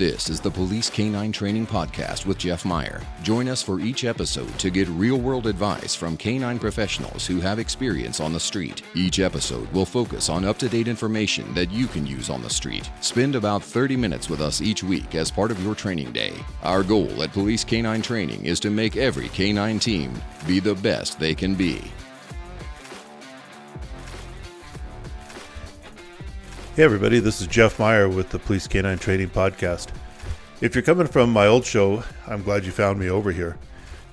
This is the Police Canine Training Podcast with Jeff Meyer. Join us for each episode to get real world advice from canine professionals who have experience on the street. Each episode will focus on up to date information that you can use on the street. Spend about 30 minutes with us each week as part of your training day. Our goal at Police Canine Training is to make every canine team be the best they can be. Hey, everybody, this is Jeff Meyer with the Police Canine Training Podcast. If you're coming from my old show, I'm glad you found me over here.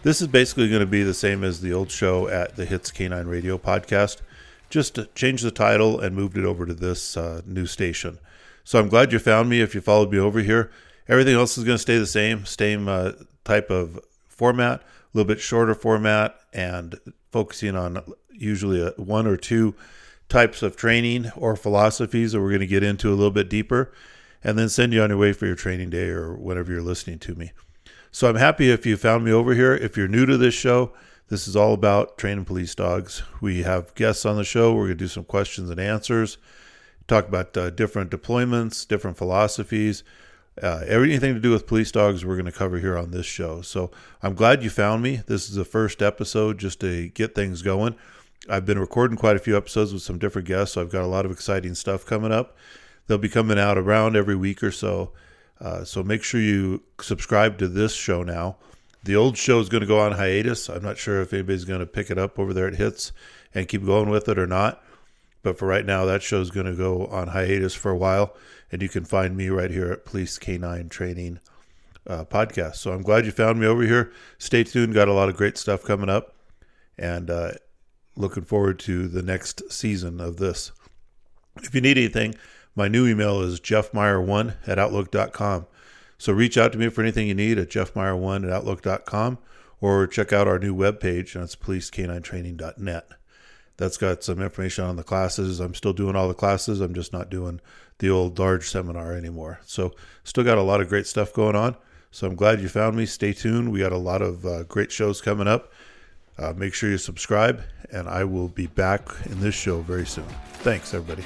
This is basically going to be the same as the old show at the Hits Canine Radio Podcast, just changed the title and moved it over to this uh, new station. So I'm glad you found me if you followed me over here. Everything else is going to stay the same, same uh, type of format, a little bit shorter format, and focusing on usually a, one or two types of training or philosophies that we're going to get into a little bit deeper, and then send you on your way for your training day or whenever you're listening to me. So I'm happy if you found me over here. If you're new to this show, this is all about training police dogs. We have guests on the show. We're going to do some questions and answers, talk about uh, different deployments, different philosophies. Uh, everything to do with police dogs, we're going to cover here on this show. So I'm glad you found me. This is the first episode just to get things going. I've been recording quite a few episodes with some different guests, so I've got a lot of exciting stuff coming up. They'll be coming out around every week or so. Uh, so make sure you subscribe to this show now. The old show is going to go on hiatus. I'm not sure if anybody's going to pick it up over there at Hits and keep going with it or not. But for right now, that show is going to go on hiatus for a while. And you can find me right here at Police Canine Training uh, Podcast. So I'm glad you found me over here. Stay tuned. Got a lot of great stuff coming up. And uh, looking forward to the next season of this. If you need anything, my new email is jeffmeyer1 at outlook.com. So reach out to me for anything you need at jeffmeyer1 at outlook.com or check out our new webpage, and it's policek9training.net. That's got some information on the classes. I'm still doing all the classes. I'm just not doing the old large seminar anymore. So still got a lot of great stuff going on. So I'm glad you found me. Stay tuned. We got a lot of uh, great shows coming up. Uh, make sure you subscribe, and I will be back in this show very soon. Thanks, everybody.